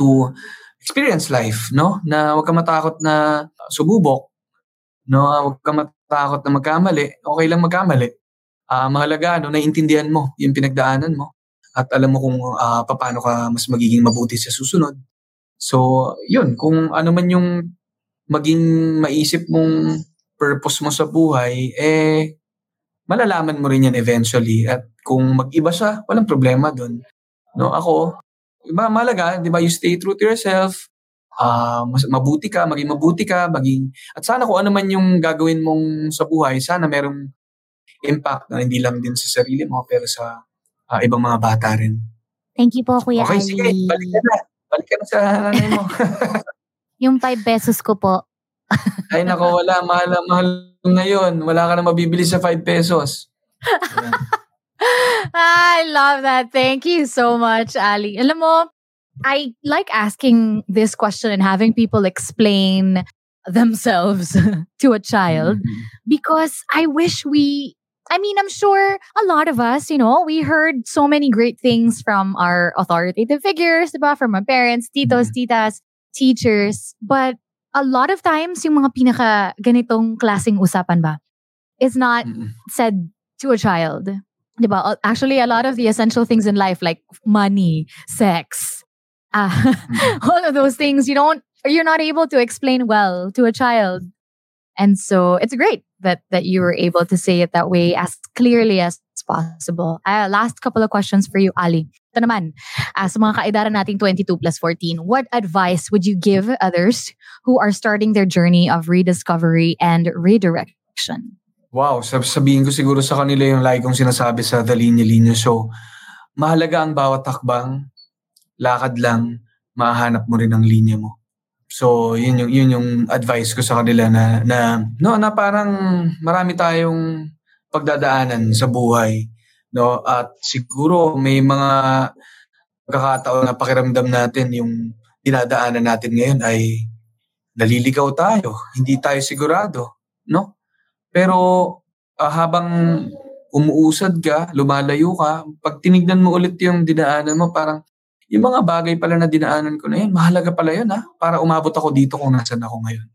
to experience life, no? Na huwag ka matakot na sumubok, no? Huwag ka matakot na magkamali. Okay lang magkamali. Ah, mahalaga no, naiintindihan mo yung pinagdaanan mo at alam mo kung ah, paano ka mas magiging mabuti sa susunod. So, yun, kung ano man yung maging maisip mong purpose mo sa buhay, eh, malalaman mo rin yan eventually. At kung mag-iba siya, walang problema dun. No, ako, iba malaga, 'di ba? You stay true to yourself. Ah, mas mabuti ka, maging mabuti ka, maging at sana kung ano man yung gagawin mong sa buhay, sana merong impact na hindi lang din sa sarili mo pero sa ah, ibang mga bata rin. Thank you po, Kuya Okay, Ali. sige, balik ka na. Balik ka na sa nanay mo. Yung 5 pesos ko po. Ay nako, wala, mahal, mahal ngayon. Wala ka na mabibili sa 5 pesos. I love that. Thank you so much, Ali. Alam mo, I like asking this question and having people explain themselves to a child Mm-hmm. because I wish we I mean, I'm sure a lot of us, you know, we heard so many great things from our authoritative figures, diba? From our parents, titos, Mm-hmm. titas, teachers. But a lot of times, yung mga pinaka ganitong klaseng usapan ba, is not Mm-mm. said to a child. Diba? Actually, a lot of the essential things in life, like money, sex, uh, all of those things, you don't, you're not able to explain well to a child. And so it's great that that you were able to say it that way as clearly as possible. Uh, last couple of questions for you, Ali. Ito naman, uh, sa mga kaedaran nating 22 plus 14, what advice would you give others who are starting their journey of rediscovery and redirection? Wow, sab- sabihin ko siguro sa kanila yung lagi kong sinasabi sa The Linya Linya Show. Mahalaga ang bawat hakbang, lakad lang, mahanap mo rin ang linya mo. So, yun yung, yun yung advice ko sa kanila na, na, no, na parang marami tayong pagdadaanan sa buhay. No? At siguro may mga pagkakataon na pakiramdam natin yung dinadaanan natin ngayon ay naliligaw tayo, hindi tayo sigurado. No? Pero ah, habang umuusad ka, lumalayo ka, pag tinignan mo ulit yung dinaanan mo, parang yung mga bagay pala na dinaanan ko na yun, mahalaga pala yun ha, para umabot ako dito kung nasan ako ngayon.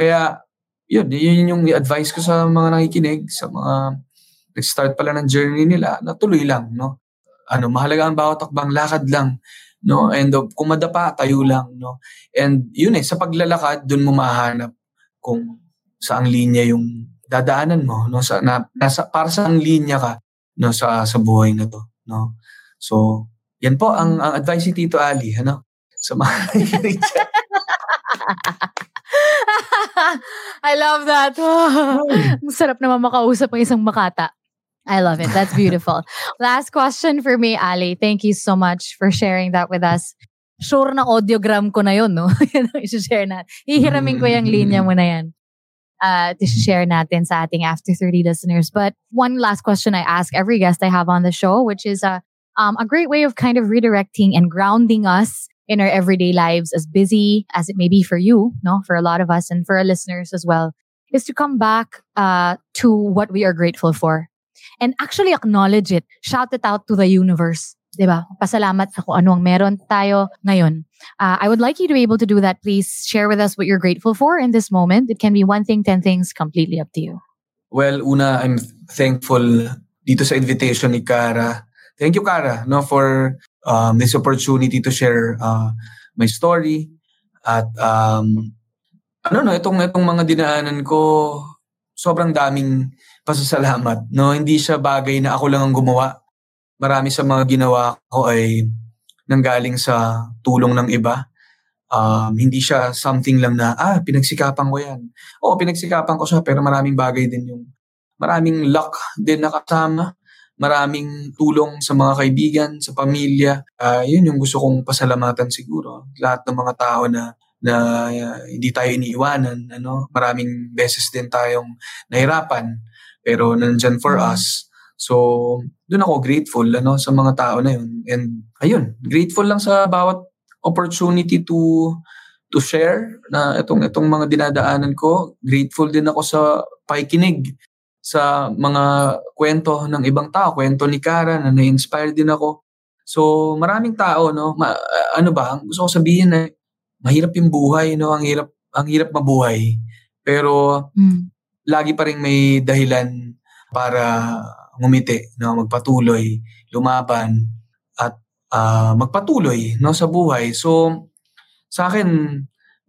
Kaya, yun, yun yung advice ko sa mga nakikinig, sa mga nag-start pala ng journey nila, na tuloy lang, no? Ano, mahalaga ang bawat takbang, lakad lang, no? And uh, kung madapa, tayo lang, no? And yun eh, sa paglalakad, dun mo mahanap kung saang linya yung dadaanan mo, no? Sa, na, nasa, para saang linya ka, no? Sa, sa buhay na to, no? So, yan po ang, ang advice ni Tito Ali, ano? Sa mga. I love that. Ang sarap naman makausap ng isang makata. I love it. That's beautiful. Last question for me, Ali. Thank you so much for sharing that with us. Sure na audiogram ko na yun, no? Yun ang isi-share na. Hihiramin ko yung linya mo na yan. Uh, to share natin sa ating After 30 listeners. But one last question I ask every guest I have on the show, which is a, um, a great way of kind of redirecting and grounding us in our everyday lives, as busy as it may be for you, no, for a lot of us and for our listeners as well, is to come back uh, to what we are grateful for and actually acknowledge it. Shout it out to the universe. Diba? Pasalamat ano ang meron tayo ngayon. Uh, I would like you to be able to do that. Please share with us what you're grateful for in this moment. It can be one thing, 10 things, completely up to you. Well, una, I'm thankful dito sa invitation ni Kara. Thank you, Kara, no, for um, this opportunity to share uh, my story. At um, ano no, itong itong mga dinaanan ko, sobrang daming pasasalamat. No, hindi siya bagay na ako lang ang gumawa. Marami sa mga ginawa ko ay nanggaling sa tulong ng iba. Um, hindi siya something lang na, ah, pinagsikapan ko yan. Oo, pinagsikapan ko siya, pero maraming bagay din yung, maraming luck din nakasama, maraming tulong sa mga kaibigan, sa pamilya. Ah, yun yung gusto kong pasalamatan siguro. Lahat ng mga tao na na uh, hindi tayo iniiwanan, ano, maraming beses din tayong nahirapan, pero nandyan for us. So, doon ako grateful ano sa mga tao na yun. And ayun, grateful lang sa bawat opportunity to to share na itong itong mga dinadaanan ko. Grateful din ako sa pakikinig sa mga kwento ng ibang tao, kwento ni Kara na na-inspire din ako. So, maraming tao no, ma, ano ba, ang gusto ko sabihin na mahirap yung buhay no, ang hirap ang hirap mabuhay. Pero Mm. Lagi pa rin may dahilan para ngumiti, no, magpatuloy, lumaban at ah, magpatuloy no sa buhay. So sa akin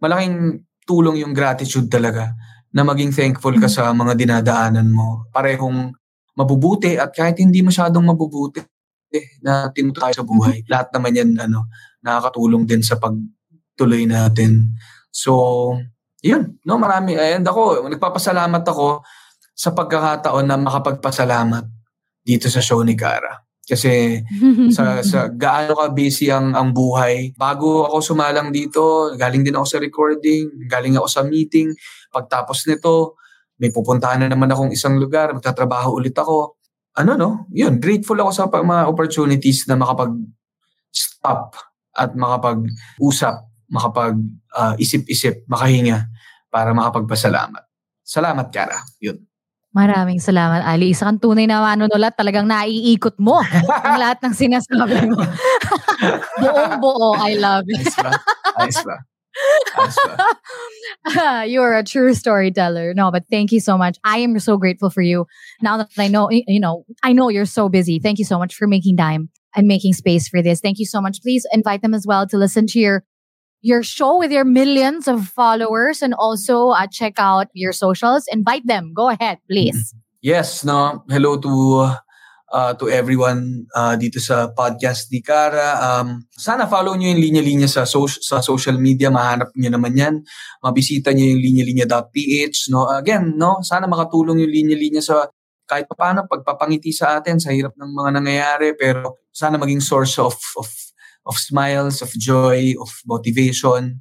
malaking tulong yung gratitude talaga na maging thankful ka sa mga dinadaanan mo. Parehong mabubuti at kahit hindi masyadong mabubuti eh, na tinuto tayo sa buhay. Lahat naman yan ano, nakakatulong din sa pagtuloy natin. So, yun, no, marami. And ako, nagpapasalamat ako sa pagkakataon na makapagpasalamat dito sa show ni Kara. Kasi sa, sa gaano ka busy ang, ang buhay. Bago ako sumalang dito, galing din ako sa recording, galing ako sa meeting. Pagtapos nito, may pupuntahan na naman akong isang lugar, magtatrabaho ulit ako. Ano no? Yun, grateful ako sa mga opportunities na makapag-stop at makapag-usap, makapag-isip-isip, makahinga para makapagpasalamat. Salamat, Kara. Yun. Maraming salamat, Ali. Isa kang tunay na manunulat. Talagang naiikot mo ang lahat ng sinasabi mo. Buong buo. I love it. Ayos ba? Ayos ba? Ayos ba? you are a true storyteller. No, but thank you so much. I am so grateful for you. Now that I know, you know, I know you're so busy. Thank you so much for making time and making space for this. Thank you so much. Please invite them as well to listen to your your show with your millions of followers and also uh, check out your socials. Invite them. Go ahead, please. Yes, no. Hello to uh, to everyone uh, dito sa podcast ni Kara. Um, sana follow nyo yung linya-linya sa, so- sa social media. Mahanap nyo naman yan. Mabisita nyo yung linya-linya.ph. No? Again, no? sana makatulong yung linya-linya sa kahit pa paano pagpapangiti sa atin sa hirap ng mga nangyayari. Pero sana maging source of, of of smiles, of joy, of motivation.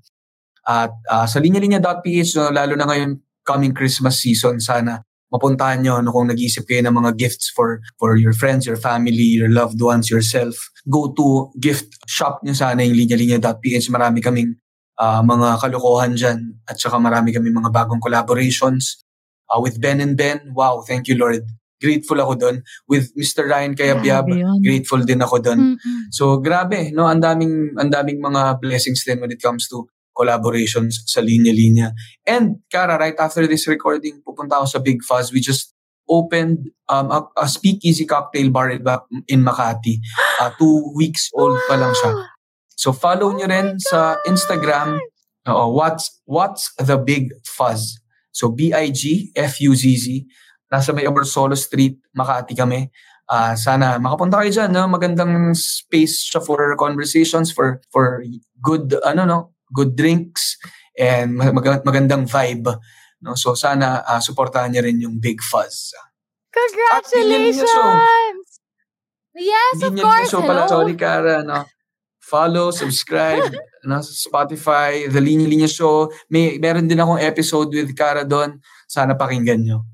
At uh, sa linya-linya.ph, no, lalo na ngayon coming Christmas season, sana mapuntahan nyo no, kung nag-iisip kayo ng mga gifts for for your friends, your family, your loved ones, yourself. Go to gift shop nyo sana yung linya-linya.ph. Marami kaming uh, mga kalokohan dyan at saka marami kaming mga bagong collaborations. Uh, with Ben and Ben, wow, thank you Lord grateful ako doon. With Mr. Ryan Kayabyab, grateful din ako doon. Mm-hmm. So grabe, no, ang daming ang daming mga blessings din when it comes to collaborations sa linya-linya. And Kara, right after this recording, pupunta ako sa Big Fuzz. We just opened um, a, a speakeasy cocktail bar in Makati. Uh, two weeks old pa lang siya. So follow oh nyo rin sa Instagram. Uh, what's what's the Big Fuzz? So B I G F U Z Z nasa may Abersolo Street, Makati kami. Uh, sana makapunta kayo dyan, no? magandang space siya for conversations, for for good, ano no, good drinks, and mag- magandang vibe. No? So sana uh, supportahan niya rin yung Big Fuzz. Congratulations! Yes, of course. Show pala, sorry Kara, no? Follow, subscribe, no, sa Spotify, The Linya Linya Show. May, meron din akong episode with Kara doon. Sana pakinggan nyo.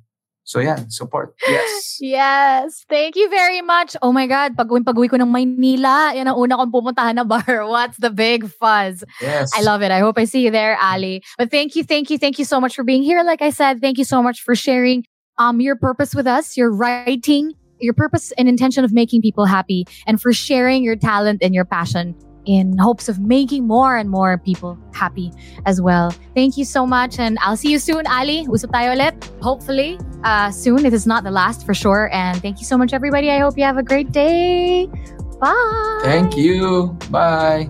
So yeah, support. Yes. yes. Thank you very much. Oh my God, pag pag-uwi ko ng Maynila, yan ang una kong pumuntahan na bar. What's the big fuzz? Yes. I love it. I hope I see you there, Ali. But thank you, thank you, thank you so much for being here. Like I said, thank you so much for sharing um your purpose with us, your writing, your purpose and intention of making people happy, and for sharing your talent and your passion in hopes of making more and more people happy as well. Thank you so much. And I'll see you soon, Ali. Usap tayo ulit. Hopefully, uh, soon. It is not the last for sure. And thank you so much, everybody. I hope you have a great day. Bye. Thank you. Bye.